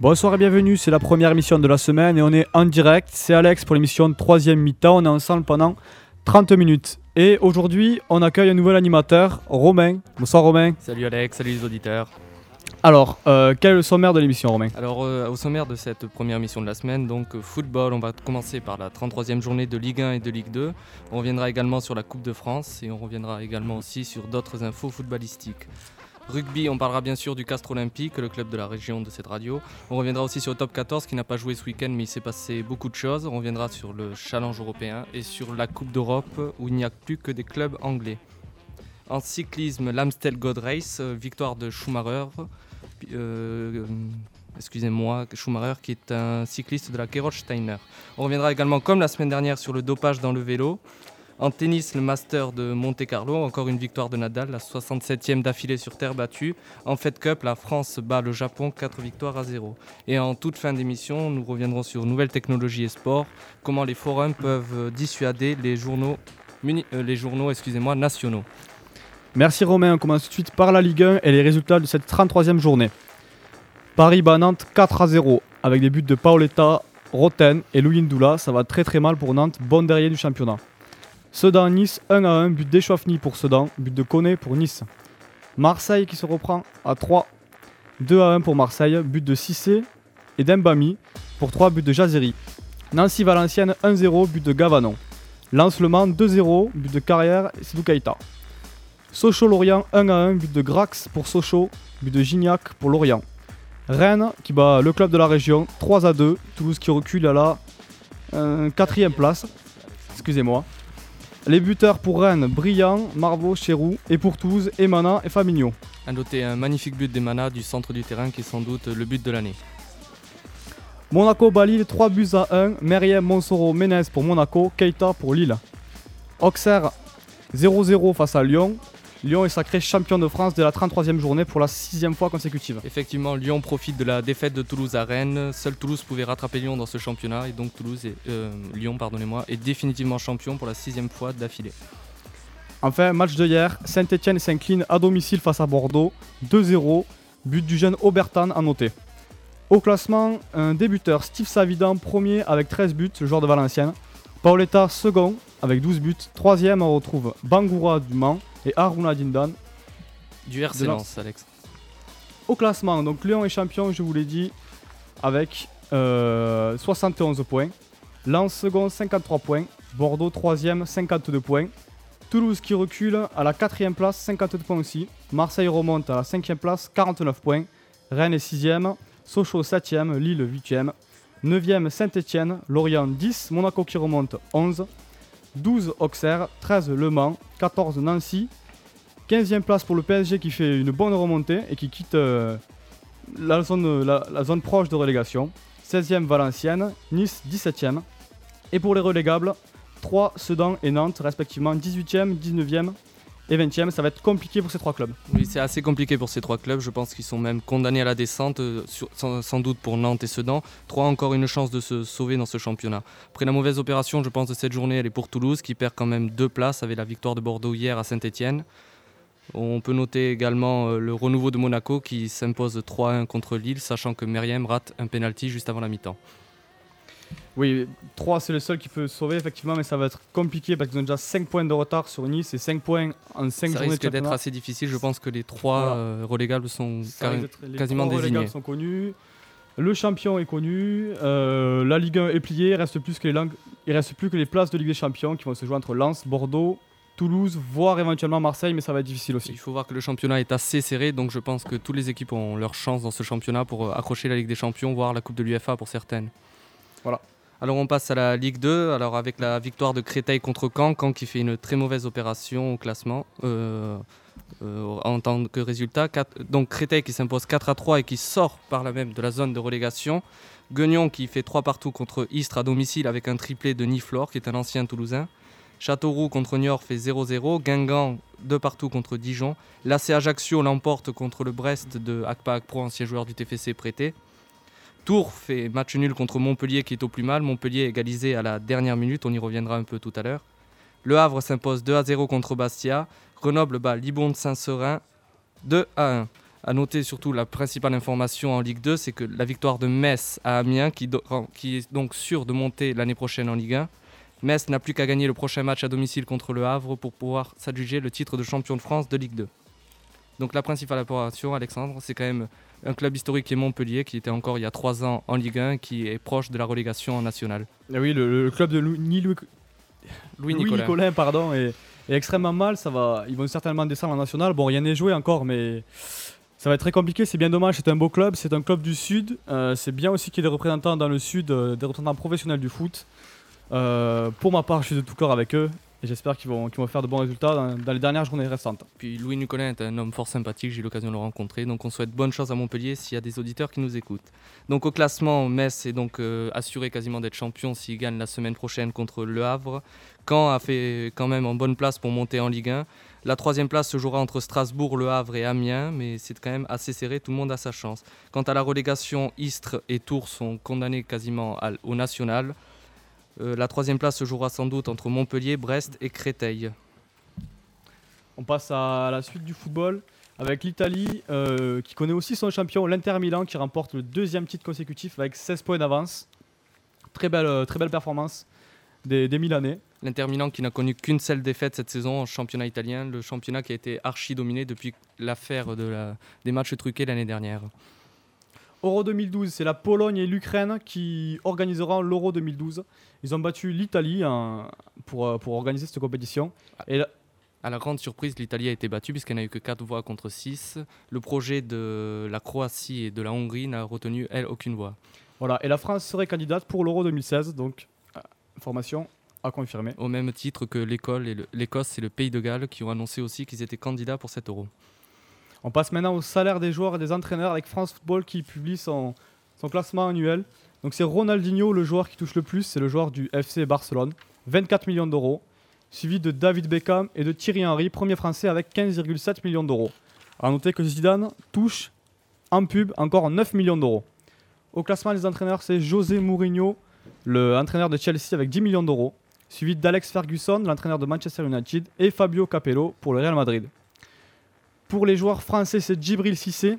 Bonsoir et bienvenue, c'est la première émission de la semaine et on est en direct. C'est Alex pour l'émission de troisième mi-temps. On est ensemble pendant 30 minutes. Et aujourd'hui, on accueille un nouvel animateur, Romain. Bonsoir Romain. Salut Alex, salut les auditeurs. Alors, euh, quel est le sommaire de l'émission Romain? Alors, euh, au sommaire de cette première émission de la semaine, donc euh, football, on va commencer par la 33e journée de Ligue 1 et de Ligue 2. On reviendra également sur la Coupe de France et on reviendra également aussi sur d'autres infos footballistiques. Rugby, on parlera bien sûr du Castre Olympique, le club de la région de cette radio. On reviendra aussi sur le Top 14 qui n'a pas joué ce week-end mais il s'est passé beaucoup de choses. On reviendra sur le Challenge européen et sur la Coupe d'Europe où il n'y a plus que des clubs anglais. En cyclisme, l'Amstel Gold Race, victoire de Schumacher. Euh, excusez-moi, Schumacher qui est un cycliste de la Gerolsteiner. On reviendra également comme la semaine dernière sur le dopage dans le vélo. En tennis, le Master de Monte Carlo, encore une victoire de Nadal, la 67e d'affilée sur terre battue. En Fed Cup, la France bat le Japon 4 victoires à 0. Et en toute fin d'émission, nous reviendrons sur nouvelles technologies et sport, comment les forums peuvent dissuader les journaux, euh, les journaux excusez-moi, nationaux. Merci Romain, on commence tout de suite par la Ligue 1 et les résultats de cette 33e journée. Paris bat Nantes 4 à 0 avec des buts de Paoletta, Roten et Louis Ndoula. Ça va très très mal pour Nantes, bon derrière du championnat. Sedan-Nice 1 à 1, but d'Echouafny pour Sedan, but de Koné pour Nice. Marseille qui se reprend à 3, 2 à 1 pour Marseille, but de Cissé et d'Embami pour 3 buts de Jazeri. Nancy-Valenciennes 1-0, but de Gavanon. Lance-Le-Mans 2-0, but de Carrière et Sidou. Sochaux-Lorient 1 à 1, but de Grax pour Sochaux, but de Gignac pour Lorient. Rennes qui bat le club de la région 3 à 2, Toulouse qui recule à la 4 euh, place. Excusez-moi. Les buteurs pour Rennes, Briand, Marvaux, Chéroux. Et pour Toulouse, Emana et Famigno. A noter un magnifique but d'Emana du centre du terrain qui est sans doute le but de l'année. Monaco Bali 3 buts à 1. Meriem, Monsoro, Ménez pour Monaco. Keita pour Lille. Auxerre 0-0 face à Lyon. Lyon est sacré champion de France de la 33e journée pour la sixième fois consécutive. Effectivement, Lyon profite de la défaite de Toulouse à Rennes. Seul Toulouse pouvait rattraper Lyon dans ce championnat et donc Toulouse est, euh, Lyon pardonnez-moi, est définitivement champion pour la sixième fois d'affilée. Enfin, match de hier, Saint-Etienne s'incline à domicile face à Bordeaux, 2-0, but du jeune Aubertan à noter. Au classement, un débuteur, Steve Savidan, premier avec 13 buts, le joueur de Valenciennes. Paoletta, second avec 12 buts. Troisième, on retrouve Bangoura du Mans et Aruna Dindan. Du RC Lens, Alex. Au classement, donc Lyon est champion, je vous l'ai dit, avec 71 euh, points. Lens second, 53 points. Bordeaux troisième, 52 points. Toulouse qui recule à la quatrième place, 52 points aussi. Marseille remonte à la cinquième place, 49 points. Rennes est sixième. Sochaux septième. Lille huitième. 9e Saint-Etienne, Lorient 10, Monaco qui remonte 11, 12 Auxerre, 13 Le Mans, 14 Nancy, 15e place pour le PSG qui fait une bonne remontée et qui quitte euh, la, zone, la, zone proche de relégation, 16e Valenciennes, Nice 17e. Et pour les relégables, 3 Sedan et Nantes respectivement 18e, 19e et 20e. Ça va être compliqué pour ces trois clubs. Oui, c'est assez compliqué pour ces trois clubs. Je pense qu'ils sont même condamnés à la descente, euh, sans, doute pour Nantes et Sedan. Trois encore une chance de se sauver dans ce championnat. Après la mauvaise opération, je pense, de cette journée, elle est pour Toulouse, qui perd quand même deux places avec la victoire de Bordeaux hier à Saint-Etienne. On peut noter également euh, le renouveau de Monaco qui s'impose 3-1 contre Lille, sachant que Meriem rate un penalty juste avant la mi-temps. Oui, 3 c'est le seul qui peut sauver effectivement, mais ça va être compliqué parce qu'ils ont déjà 5 points de retard sur Nice et 5 points en 5 journées. Ça risque d'être assez difficile, je pense que les 3 euh, relégables sont quasiment les désignés. sont connus, le champion est connu, euh, la Ligue 1 est pliée, il reste plus que les langues, il reste plus que les places de Ligue des Champions qui vont se jouer entre Lens, Bordeaux, Toulouse, voire éventuellement Marseille, mais ça va être difficile aussi. Il faut voir que le championnat est assez serré, donc je pense que toutes les équipes ont leur chance dans ce championnat pour euh, accrocher la Ligue des Champions, voire la Coupe de l'UFA pour certaines. Voilà. Alors on passe à la Ligue 2, alors avec la victoire de Créteil contre Caen, Caen qui fait une très mauvaise opération au classement euh, euh, en tant que résultat. donc Créteil qui s'impose 4 à 3 et qui sort par la même de la zone de relégation. Guignon qui fait 3 partout contre Istres à domicile avec un triplé de Niflor qui est un ancien Toulousain. Châteauroux contre Niort fait 0-0. Guingamp 2 partout contre Dijon. L'AC Ajaccio l'emporte contre le Brest de Akpa Pro, ancien joueur du TFC prêté. Tours fait match nul contre Montpellier qui est au plus mal. Montpellier égalisé à la dernière minute, on y reviendra un peu tout à l'heure. Le Havre s'impose 2 à 0 contre Bastia. Grenoble bat Libon de Saint-Seurin 2 à 1. À noter surtout la principale information en Ligue 2, c'est que la victoire de Metz à Amiens, qui, qui est donc sûr de monter l'année prochaine en Ligue 1. Metz n'a plus qu'à gagner le prochain match à domicile contre le Havre pour pouvoir s'adjuger le titre de champion de France de Ligue 2. Donc la principale information, Alexandre, c'est quand même un club historique qui est Montpellier, qui était encore il y a trois ans en Ligue 1, qui est proche de la relégation nationale. Ah oui, le, club de Louis, Louis, Nicolin, pardon, est, extrêmement mal. Ça va, ils vont certainement descendre en national. Bon, rien n'est joué encore, mais ça va être très compliqué. C'est bien dommage. C'est un beau club. C'est un club du Sud. Euh, c'est bien aussi qu'il y ait des représentants dans le Sud, euh, des représentants professionnels du foot. Euh, pour ma part, je suis de tout cœur avec eux. J'espère qu'ils vont, faire de bons résultats dans, les dernières journées restantes. Puis Louis Nicolin est un homme fort sympathique, j'ai eu l'occasion de le rencontrer. Donc on souhaite bonne chance à Montpellier s'il y a des auditeurs qui nous écoutent. Donc au classement, Metz est donc euh, assuré quasiment d'être champion s'il gagne la semaine prochaine contre Le Havre. Caen a fait quand même en bonne place pour monter en Ligue 1. La troisième place se jouera entre Strasbourg, Le Havre et Amiens, mais c'est quand même assez serré, tout le monde a sa chance. Quant à la relégation, Istres et Tours sont condamnés quasiment au national. Euh, la troisième place se jouera sans doute entre Montpellier, Brest et Créteil. On passe à la suite du football avec l'Italie euh, qui connaît aussi son champion, l'Inter Milan, qui remporte le deuxième titre consécutif avec 16 points d'avance. Très belle, euh, très belle performance des, des Milanais. L'Inter Milan qui n'a connu qu'une seule défaite cette saison en championnat italien, le championnat qui a été archi dominé depuis l'affaire de des matchs truqués l'année dernière. Euro 2012, c'est la Pologne et l'Ukraine qui organiseront l'Euro 2012. Ils ont battu l'Italie hein, pour, euh, pour organiser cette compétition. Et À la grande surprise, l'Italie a été battue puisqu'elle n'a eu que 4 voix contre 6. Le projet de la Croatie et de la Hongrie n'a retenu, elle, aucune voix. Voilà, et la France serait candidate pour l'Euro 2016, donc euh, information à confirmer. Au même titre que l'Écosse et le Pays de Galles qui ont annoncé aussi qu'ils étaient candidats pour cet Euro. On passe maintenant au salaire des joueurs et des entraîneurs avec France Football qui publie son, classement annuel. Donc c'est Ronaldinho le joueur qui touche le plus, c'est le joueur du FC Barcelone, 24 millions d'euros, suivi de David Beckham et de Thierry Henry, premier français avec 15,7 millions d'euros. A noter que Zidane touche en pub encore 9 millions d'euros. Au classement des entraîneurs, c'est José Mourinho, le entraîneur de Chelsea avec 10 millions d'euros, suivi d'Alex Ferguson, l'entraîneur de Manchester United, et Fabio Capello pour le Real Madrid. Pour les joueurs français, c'est Djibril Cissé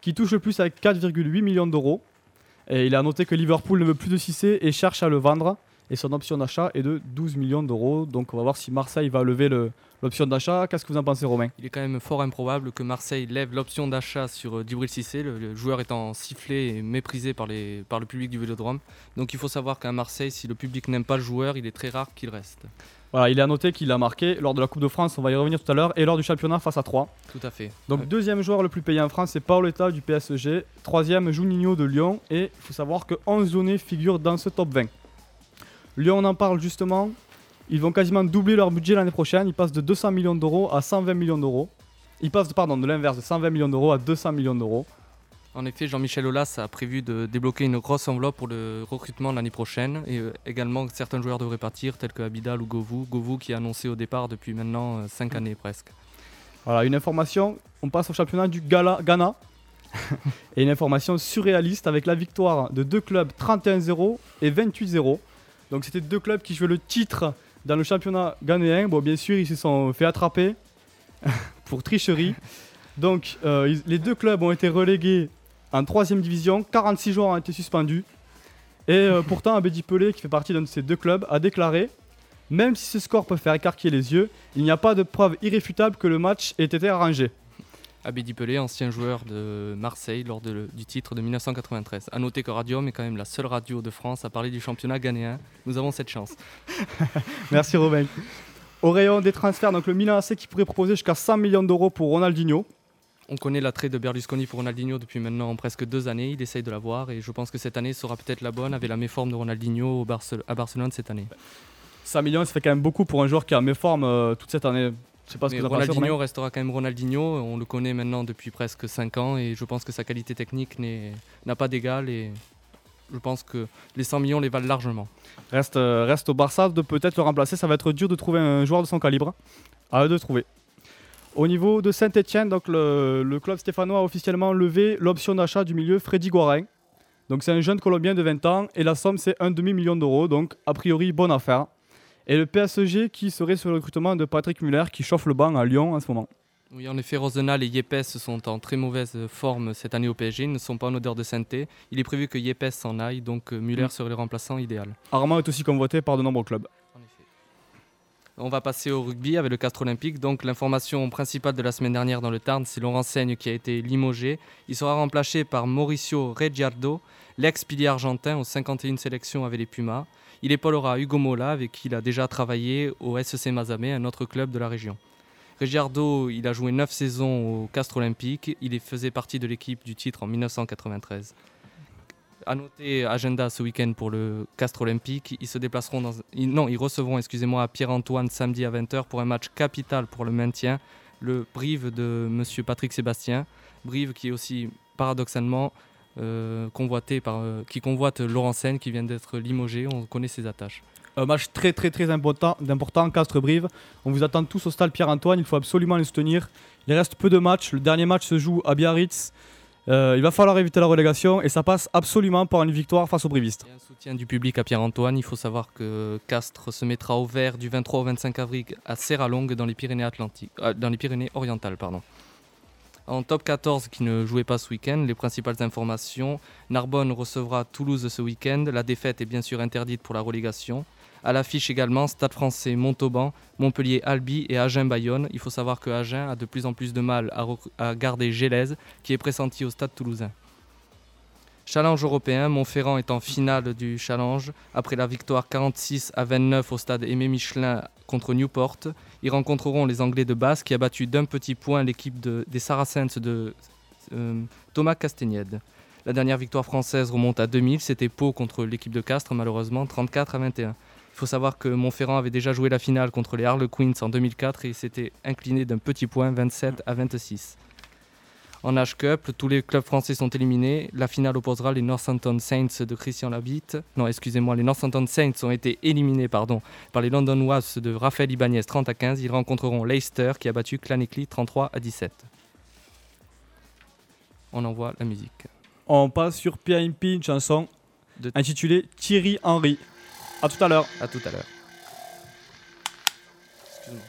qui touche le plus avec 4,8 millions d'euros. Et il a noté que Liverpool ne veut plus de Cissé et cherche à le vendre. Et son option d'achat est de 12 millions d'euros. Donc on va voir si Marseille va lever l'option d'achat. Qu'est-ce que vous en pensez, Romain? Il est quand même fort improbable que Marseille lève l'option d'achat sur euh, Djibril Cissé, le, joueur étant sifflé et méprisé par, les, par le public du Vélodrome. Donc il faut savoir qu'à Marseille, si le public n'aime pas le joueur, il est très rare qu'il reste. Voilà, il est à noter qu'il a marqué lors de la Coupe de France, on va y revenir tout à l'heure, et lors du championnat face à 3. Tout à fait. Donc deuxième joueur le plus payé en France, c'est Paoletta du PSG. Troisième, Juninho de Lyon. Et il faut savoir que 11 données figurent dans ce top 20. Lyon, on en parle justement. Ils vont quasiment doubler leur budget l'année prochaine. Ils passent de 200 millions d'euros à 120 millions d'euros. Ils passent, pardon, de l'inverse, de 120 millions d'euros à 200 millions d'euros. En effet, Jean-Michel Aulas a prévu de débloquer une grosse enveloppe pour le recrutement l'année prochaine. Et euh, également, certains joueurs devraient partir, tels que Abidal ou Govou. Govou qui est annoncé au départ depuis maintenant 5 euh, années presque. Voilà, une information. On passe au championnat du Ghana. et une information surréaliste avec la victoire de deux clubs 31-0 et 28-0. Donc c'était deux clubs qui jouaient le titre dans le championnat ghanéen. Bon, bien sûr, ils se sont fait attraper pour tricherie. Donc euh, les deux clubs ont été relégués en troisième division. 46 joueurs ont été suspendus. Et euh, pourtant, Abedi Pelé, qui fait partie d'un de ces deux clubs, a déclaré Même si ce score peut faire écarquiller les yeux, il n'y a pas de preuve irréfutable que le match ait été arrangé. Abedi Pelé, ancien joueur de Marseille lors du titre de 1993. A noter que Radium est quand même la seule radio de France à parler du championnat ghanéen. Nous avons cette chance. Merci Robin. Au rayon des transferts, donc le Milan AC qui pourrait proposer jusqu'à 100 millions d'euros pour Ronaldinho. On connaît l'attrait de Berlusconi pour Ronaldinho depuis maintenant presque deux années. Il essaye de l'avoir et je pense que cette année sera peut-être la bonne avec la méforme de Ronaldinho à Barcelone cette année. 100 millions, ça fait quand même beaucoup pour un joueur qui a méforme euh, toute cette année. Je sais pas ce que Ronaldinho restera quand même Ronaldinho. On le connaît maintenant depuis presque 5 ans et je pense que sa qualité technique n'a pas d'égal et je pense que les 100 millions les valent largement. Reste, euh, reste au Barça de peut-être le remplacer. Ça va être dur de trouver un joueur de son calibre. À eux de trouver. Au niveau de Saint-Etienne, donc le, club stéphanois a officiellement levé l'option d'achat du milieu Freddy Guarin. Donc c'est un jeune Colombien de 20 ans et la somme c'est un demi-million d'euros, donc a priori bonne affaire. Et le PSG qui serait sur le recrutement de Patrick Muller qui chauffe le banc à Lyon en ce moment. Oui, en effet, Rosenal et Yepes sont en très mauvaise forme cette année au PSG. Ils ne sont pas en odeur de sainteté. Il est prévu que Yepes s'en aille, donc euh, Muller Mm. serait le remplaçant idéal. Armand est aussi convoité par de nombreux clubs. En effet. On va passer au rugby avec le Castre Olympique. Donc l'information principale de la semaine dernière dans le Tarn, c'est Laurent Seigne qui a été limogé. Il sera remplacé par Mauricio Reggiardo, l'ex-pilier argentin aux 51 sélections avec les Pumas. Il épaulera Hugo Mola avec qui il a déjà travaillé au SC Mazamé, un autre club de la région. Reggiardo, il a joué 9 saisons au Castre Olympique. Il faisait partie de l'équipe du titre en 1993. À noter agenda ce week-end pour le Castre Olympique. Ils se déplaceront dans, non, ils recevront, excusez-moi, à Pierre-Antoine samedi à 20h pour un match capital pour le maintien, le Brive de Monsieur Patrick Sébastien. Brive qui est aussi paradoxalement convoité par, euh, qui convoite Laurent Seine qui vient d'être limogé. On connaît ses attaches. Un match très très très important, d'important, Castres-Brive. On vous attend tous au stade Pierre-Antoine, il faut absolument les soutenir. Il reste peu de matchs, le dernier match se joue à Biarritz. Euh, il va falloir éviter la relégation et ça passe absolument par une victoire face aux Brivistes. Et un soutien du public à Pierre-Antoine. Il faut savoir que Castres se mettra au vert du 23 au 25 avril à Serralongue dans les Pyrénées Atlantiques, euh, dans les Pyrénées orientales, pardon. En top 14 qui ne jouait pas ce week-end, les principales informations. Narbonne recevra Toulouse ce week-end. La défaite est bien sûr interdite pour la relégation. À l'affiche également, Stade français Montauban, Montpellier Albi et Agen Bayonne. Il faut savoir que Agen a de plus en plus de mal à, garder Gélèse, qui est pressenti au stade toulousain. Challenge européen, Montferrand est en finale du challenge après la victoire 46 à 29 au stade Aimé Michelin contre Newport. Ils rencontreront les Anglais de Basse qui a battu d'un petit point l'équipe de- des Saracens de euh, Thomas Castagnède. La dernière victoire française remonte à 2000, c'était Pau contre l'équipe de Castres malheureusement 34 à 21. Il faut savoir que Montferrand avait déjà joué la finale contre les Harlequins en 2004 et s'était incliné d'un petit point 27 à 26. En H-Cup, tous les clubs français sont éliminés. La finale opposera les Northampton Saints de Christian Labitte. Non, excusez-moi, les Northampton Saints ont été éliminés pardon, par les London Wasps de Raphaël Ibanez 30 à 15. Ils rencontreront Leicester qui a battu Clannickley 33 à 17. On envoie la musique. On passe sur PMP, une chanson De- intitulée Thierry Henry. A tout à l'heure. À tout à l'heure. Excuse-moi.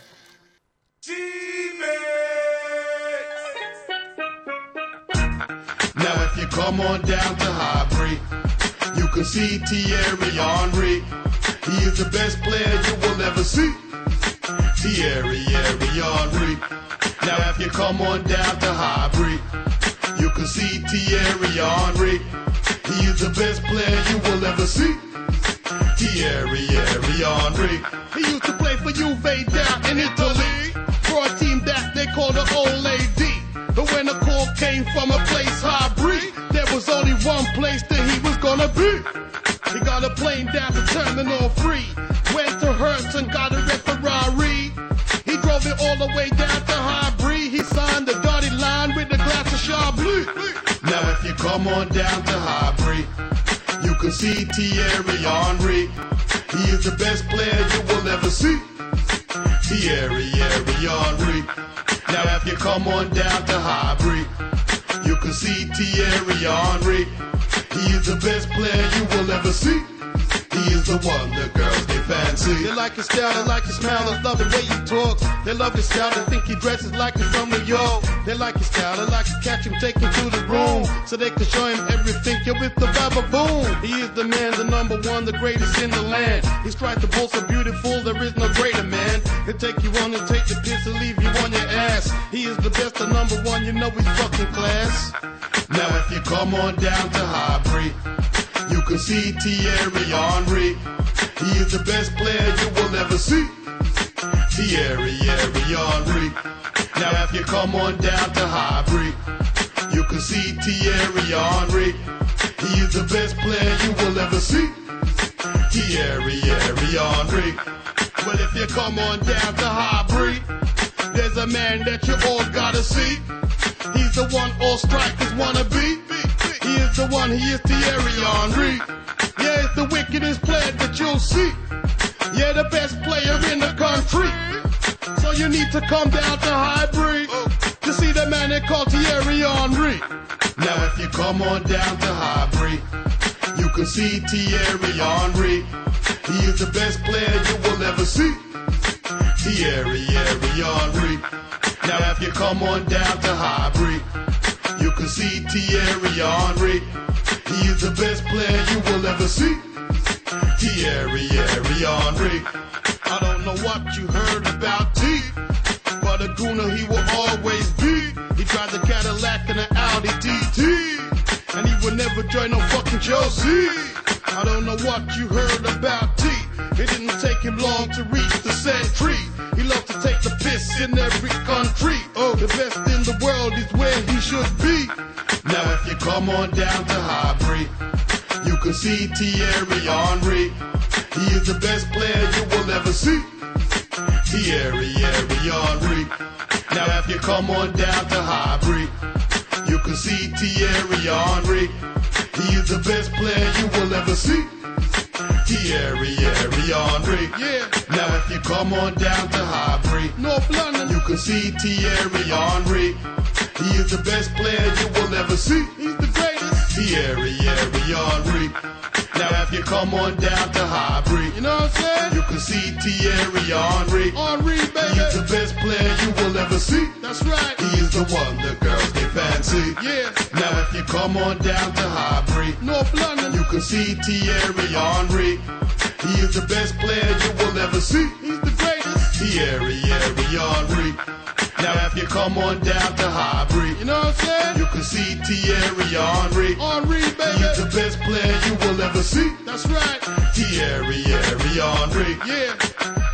If you come on down to Highbury, you can see Thierry Henry. He is the best player you will ever see. Thierry, Henry. Now if you come on down to Highbury, you can see Thierry Henry. He is the best player you will ever see. Thierry, Henry. He used to play for Juve down in Italy for a team that they call the Old Lady. But when the call came from a place only one place that he was gonna be. He got a plane down to Terminal 3, went to Hertz and got a red Ferrari. He drove it all the way down to Highbury. He signed the dotted line with the glass of Chablis. Now if you come on down to Highbury, you can see Thierry Henry. He is the best player you will ever see. Thierry Henry. Now if you come on down to Highbury, you can see Thierry Henry. He is the best player you will ever see. He is the one the girls they fancy. They like his style, they like his smile, they love the way he talks. They love his style, they think he dresses like he's from New York. They like his style, they like to catch him, take him to the room. So they can show him everything, you're with the baboon. He is the man, the number one, the greatest in the land. He strikes the ball so beautiful, there is no greater man. He'll take you on and take the piss and leave you on your ass. He is the best, the number one, you know he's fucking class. Now if you come on down to Highbury, you can see Thierry Henry. He is the best player you will ever see. Thierry, Henry. Now if you come on down to Highbury, you can see Thierry Henry. He is the best player you will ever see. Thierry Henry. Well, if you come on down to Highbury, there's a man that you all gotta see. He's the one all strikers wanna be. He is the one, he is Thierry Henry. Yeah, it's the wickedest player that you'll see. Yeah, the best player in the country. So you need to come down to Highbury to see the man they call Thierry Henry. Now if you come on down to Highbury, you can see Thierry Henry. He is the best player you will ever see. Thierry, Henry. Now if you come on down to Highbury, can see Thierry Henry. He is the best player you will ever see. Thierry, Henry. I don't know what you heard about T, but a gooner he will always be. He drives a Cadillac and an Audi TT, and he will never join no fucking Chelsea. I don't know what you heard about T. It didn't take him long to reach the century. He loved to take the piss in every country. Oh, the best in the world is where he should be. Now if you come on down to Highbury, you can see Thierry Henry. He is the best player you will ever see. Thierry, Henry. Now if you come on down to Highbury, you can see Thierry Henry. He is the best player you will ever see. Thierry, Thierry Henry. Yeah. Now if you come on down to Highbury, North London, you can see Thierry Henry. He is the best player you will ever see. He's the greatest. Thierry, Thierry Henry. Now if you come on down to Highbury, you know what I'm saying? You can see Thierry Henry. Henry, baby. He's the best player you will ever see. That's right. He is the one the girls they fancy. Yeah. Now if you come on down to Highbury, North London, see Thierry Henry. He is the best player you will ever see. He's the greatest. Thierry, Thierry Henry. Now if you come on down to Highbury, you know what I'm saying? You can see Thierry Henry. Henry, baby. He's the best player you will ever see. That's right. Thierry, Thierry Henry. Yeah.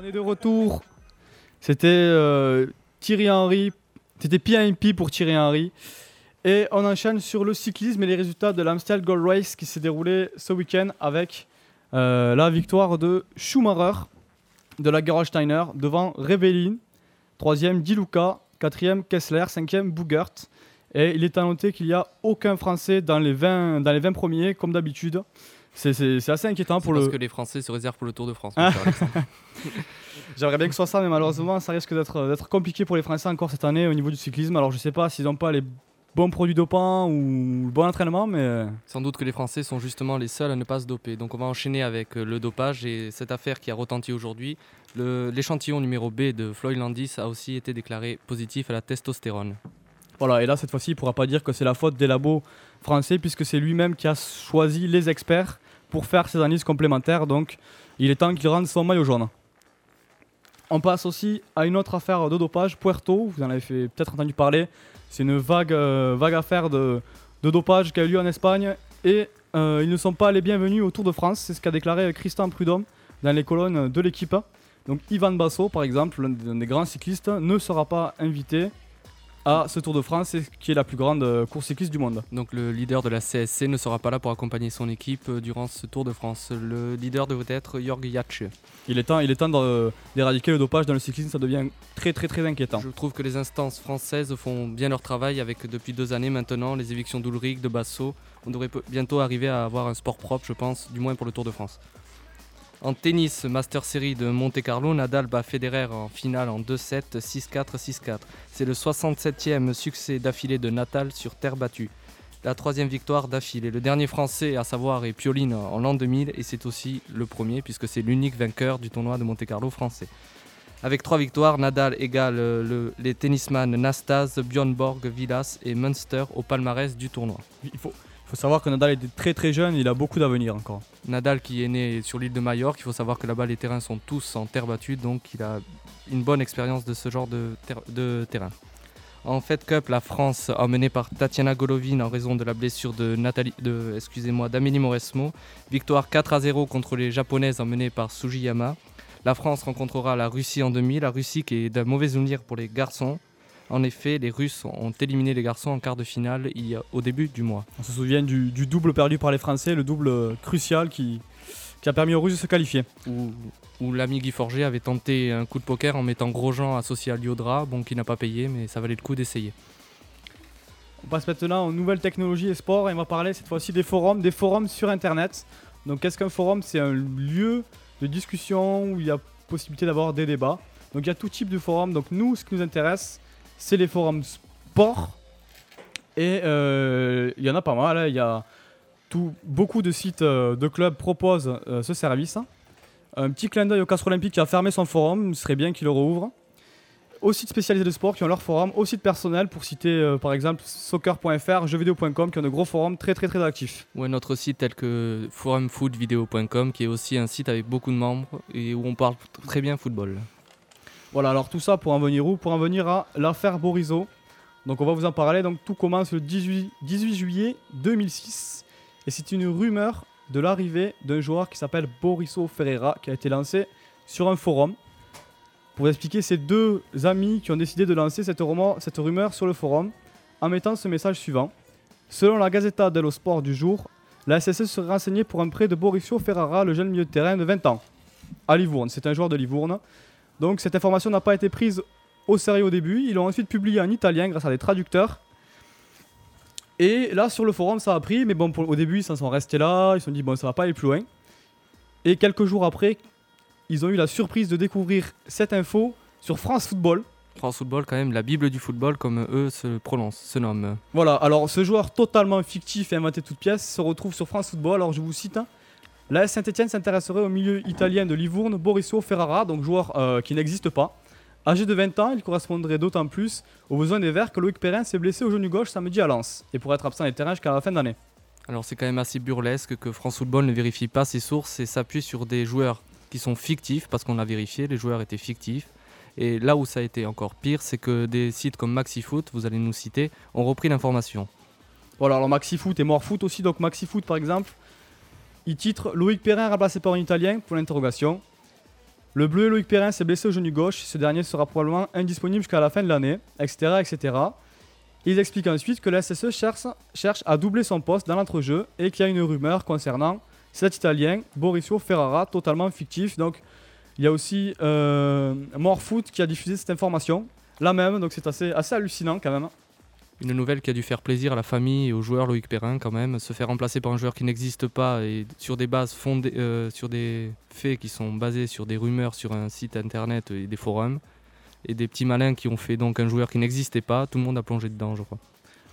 On est de retour. C'était euh, Thierry Henry. C'était PMP pour Thierry Henry. Et on enchaîne sur le cyclisme et les résultats de l'Amstel Gold Race qui s'est déroulé ce week-end avec euh, la victoire de Schumacher de la Gerolsteiner devant Rebellin, troisième Di Luca, quatrième Kessler, cinquième Bougert. Et il est à noter qu'il n'y a aucun Français dans les 20, dans les 20 premiers, comme d'habitude. C'est- assez inquiétant pour parce le. que les Français se réservent pour le Tour de France. J'aimerais bien que ce soit ça, mais malheureusement, ça risque d'être compliqué pour les Français encore cette année au niveau du cyclisme. Alors, je sais pas s'ils n'ont pas les bons produits dopants ou le bon entraînement, mais euh, Sans doute que les Français sont justement les seuls à ne pas se doper. Donc on va enchaîner avec euh, le dopage et cette affaire qui a retenti aujourd'hui. L'échantillon numéro B de Floyd Landis a aussi été déclaré positif à la testostérone. voilà. Et là, cette fois-ci, il pourra pas dire que c'est la faute des labos français, puisque c'est lui-même qui a choisi les experts pour faire ces analyses complémentaires. Donc, il est temps qu'il rende son maillot jaune. On passe aussi à une autre affaire de dopage, Puerto. Vous en avez peut-être entendu parler. C'est une vague, euh, affaire de, dopage qui a eu lieu en Espagne. Et euh, ils ne sont pas les bienvenus au Tour de France. C'est ce qu'a déclaré Christian Prudhomme dans les colonnes de l'équipe. Donc Ivan Basso, par exemple, l'un des grands cyclistes, ne sera pas invité à ce Tour de France, qui est la plus grande euh, course cycliste du monde. Donc le leader de la CSC ne sera pas là pour accompagner son équipe euh, durant ce Tour de France. Le leader devrait être Jörg Jatsch. Il est temps, il est temps d'éradiquer le dopage dans le cyclisme, ça devient très très très inquiétant. Je trouve que les instances françaises font bien leur travail avec depuis deux années maintenant les évictions d'Ulrich, de Basso. On devrait bientôt arriver à avoir un sport propre, je pense, du moins pour le Tour de France. En tennis, Master Series de Monte Carlo, Nadal bat Federer en finale en 2-7, 6-4, 6-4. C'est le 67e succès d'affilée de Natal sur terre battue. La troisième victoire d'affilée. Le dernier français à savoir est Pioline en l'an 2000 et c'est aussi le premier puisque c'est l'unique vainqueur du tournoi de Monte Carlo français. Avec trois victoires, Nadal égale euh, le- les tennisman Nastase, Björn Borg, Villas et Munster au palmarès du tournoi. Il faut, il faut savoir que Nadal est très très jeune, il a beaucoup d'avenir encore. Nadal qui est né sur l'île de Majorque, il faut savoir que là-bas les terrains sont tous en terre battue, donc il a une bonne expérience de ce genre de, ter- de terrain. En Fed Cup, la France, emmenée par Tatiana Golovin en raison de la blessure de Nathalie, de, d'Amélie Mauresmo, victoire 4 à 0 contre les Japonaises emmenées par Sugiyama. La France rencontrera la Russie en demi, la Russie qui est d'un mauvais souvenir pour les garçons. En effet, les Russes ont éliminé les garçons en quart de finale il y a- au début du mois. On se souvient du, du double perdu par les Français, le double euh, crucial qui, qui a permis aux Russes de se qualifier. Où l'ami Guy Forger avait tenté un coup de poker en mettant Grosjean associé à Liodra, bon qui n'a pas payé, mais ça valait le coup d'essayer. On passe maintenant aux nouvelles technologies et sports et on va parler cette fois-ci des forums, des forums sur internet. Donc qu'est-ce qu'un forum C'est un lieu de discussion où il y a possibilité d'avoir des débats? Donc il y a tout type de forums. Donc nous, ce qui nous intéresse, c'est les forums sport. Et euh, il y en a pas mal. hein. Il y a beaucoup de sites euh, de clubs proposent euh, ce service. Un petit clin d'œil au Castre Olympique qui a fermé son forum. Ce serait bien qu'il le rouvre. Aux sites spécialisés de sport qui ont leur forum, aux sites personnels pour citer par exemple soccer.fr, jeuxvideo.com qui ont de gros forums très très très actifs. Ou un autre site tel que forumfootvideo.com qui est aussi un site avec beaucoup de membres et où on parle très bien football. Voilà, alors tout ça pour en venir où Pour en venir à l'affaire Borisot. Donc on va vous en parler. Donc tout commence le 18, 18 juillet 2006 et c'est une rumeur de l'arrivée d'un joueur qui s'appelle Boriso Ferreira qui a été lancé sur un forum. Pour vous expliquer, c'est deux amis qui ont décidé de lancer cette, rumeur- sur le forum en mettant ce message suivant. Selon la Gazzetta dello Sport du jour, la SSE serait renseignée pour un prêt de Borisio Ferrara, le jeune milieu de terrain de 20 ans, à Livourne. C'est un joueur de Livourne. Donc cette information n'a pas été prise au sérieux au début. Ils l'ont ensuite publié en italien grâce à des traducteurs. Et là, sur le forum, ça a pris. Mais bon, pour- au début, ils s'en sont restés là. Ils se sont dit, bon, ça va pas aller plus loin. Et quelques jours après, ils ont eu la surprise de découvrir cette info sur France Football. France Football, quand même, la Bible du football, comme eux se prononcent, se nomment. Voilà, alors ce joueur totalement fictif et inventé toute pièce se retrouve sur France Football. Alors je vous cite hein. La Saint-Etienne s'intéresserait au milieu italien de Livourne, Borisio Ferrara, donc joueur euh, qui n'existe pas. Âgé de 20 ans, il correspondrait d'autant plus aux besoins des Verts que Loïc Perrin s'est blessé au genou gauche samedi à Lens et pourrait être absent des terrains jusqu'à la fin de l'année. Alors c'est quand même assez burlesque que France Football ne vérifie pas ses sources et s'appuie sur des joueurs qui sont fictifs, parce qu'on l'a vérifié, les joueurs étaient fictifs. Et là où ça a été encore pire, c'est que des sites comme MaxiFoot, vous allez nous citer, ont repris l'information. Voilà, alors MaxiFoot et Morefoot aussi. Donc MaxiFoot par exemple, il titre Loïc Perrin remplacé par un Italien pour l'interrogation. Le bleu Loïc Perrin s'est blessé au genou gauche. Ce dernier sera probablement indisponible jusqu'à la fin de l'année, etc., etc. Ils expliquent ensuite que la SSE cherche, cherche à doubler son poste dans l'entrejeu et qu'il y a une rumeur concernant cet Italien, Borisio Ferrara, totalement fictif. Donc il y a aussi euh, Morefoot qui a diffusé cette information, la même, donc c'est assez, assez hallucinant quand même. Une nouvelle qui a dû faire plaisir à la famille et aux joueurs Loïc Perrin quand même, se faire remplacer par un joueur qui n'existe pas et sur des bases fondées, euh, sur des faits qui sont basés sur des rumeurs sur un site internet et des forums et des petits malins qui ont fait donc un joueur qui n'existait pas, tout le monde a plongé dedans je crois.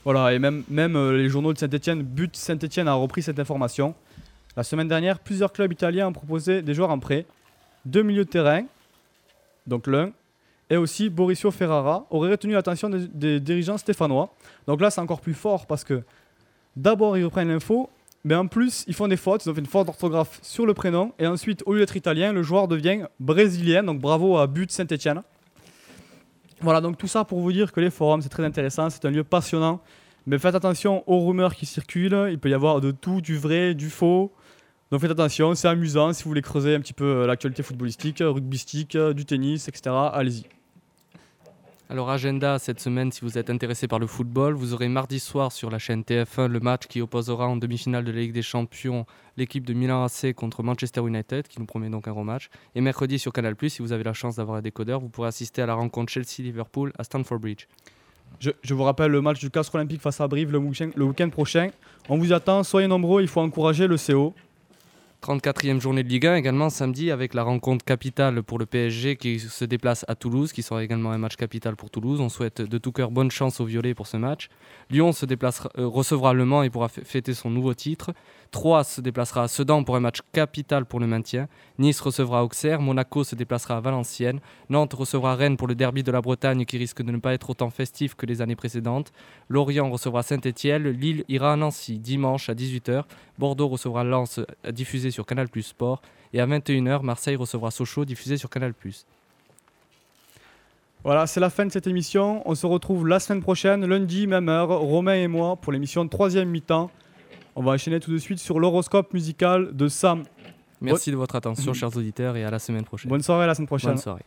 Voilà, et même, même euh, les journaux de Saint-Etienne, But Saint-Etienne a repris cette information. La semaine dernière, plusieurs clubs italiens ont proposé des joueurs en prêt. Deux milieux de terrain, donc l'un, et aussi Borisio Ferrara, aurait retenu l'attention des, des dirigeants stéphanois. Donc là, c'est encore plus fort parce que d'abord, ils reprennent l'info, mais en plus, ils font des fautes. Ils ont fait une faute d'orthographe sur le prénom, et ensuite, au lieu d'être italien, le joueur devient brésilien. Donc bravo à But Saint-Etienne. Voilà, donc tout ça pour vous dire que les forums, c'est très intéressant, c'est un lieu passionnant. Mais faites attention aux rumeurs qui circulent, il peut y avoir de tout, du vrai, du faux. Donc faites attention, c'est amusant si vous voulez creuser un petit peu euh, l'actualité footballistique, euh, rugbystique, euh, du tennis, etc. Allez-y. Alors agenda cette semaine, si vous êtes intéressé par le football, vous aurez mardi soir sur la chaîne TF1 le match qui opposera en demi-finale de la Ligue des Champions l'équipe de Milan AC contre Manchester United, qui nous promet donc un rematch. Et mercredi sur Canal+, si vous avez la chance d'avoir un décodeur, vous pourrez assister à la rencontre Chelsea-Liverpool à Stamford Bridge. Je, je vous rappelle le match du Castre Olympique face à Brive le week-end, le week-end prochain. On vous attend, soyez nombreux, il faut encourager le CO. 34e journée de Ligue 1 également samedi avec la rencontre capitale pour le PSG qui se déplace à Toulouse, qui sera également un match capital pour Toulouse. On souhaite de tout cœur bonne chance aux Violets pour ce match. Lyon se déplacera, euh, recevra Le Mans et pourra fê- fêter son nouveau titre. Troyes se déplacera à Sedan pour un match capital pour le maintien. Nice recevra Auxerre. Monaco se déplacera à Valenciennes. Nantes recevra Rennes pour le derby de la Bretagne qui risque de ne pas être autant festif que les années précédentes. Lorient recevra Saint-Etienne. Lille ira à Nancy dimanche à 18h. Bordeaux recevra Lens euh, diffusé sur Canal Plus Sport. Et à 21h, Marseille recevra Sochaux diffusé sur Canal Plus. Voilà, c'est la fin de cette émission. On se retrouve la semaine prochaine, lundi, même heure, Romain et moi, pour l'émission de troisième mi-temps. On va enchaîner tout de suite sur l'horoscope musical de Sam. Merci de votre attention, chers auditeurs, et à la semaine prochaine. Bonne soirée, à la semaine prochaine. Bonne soirée.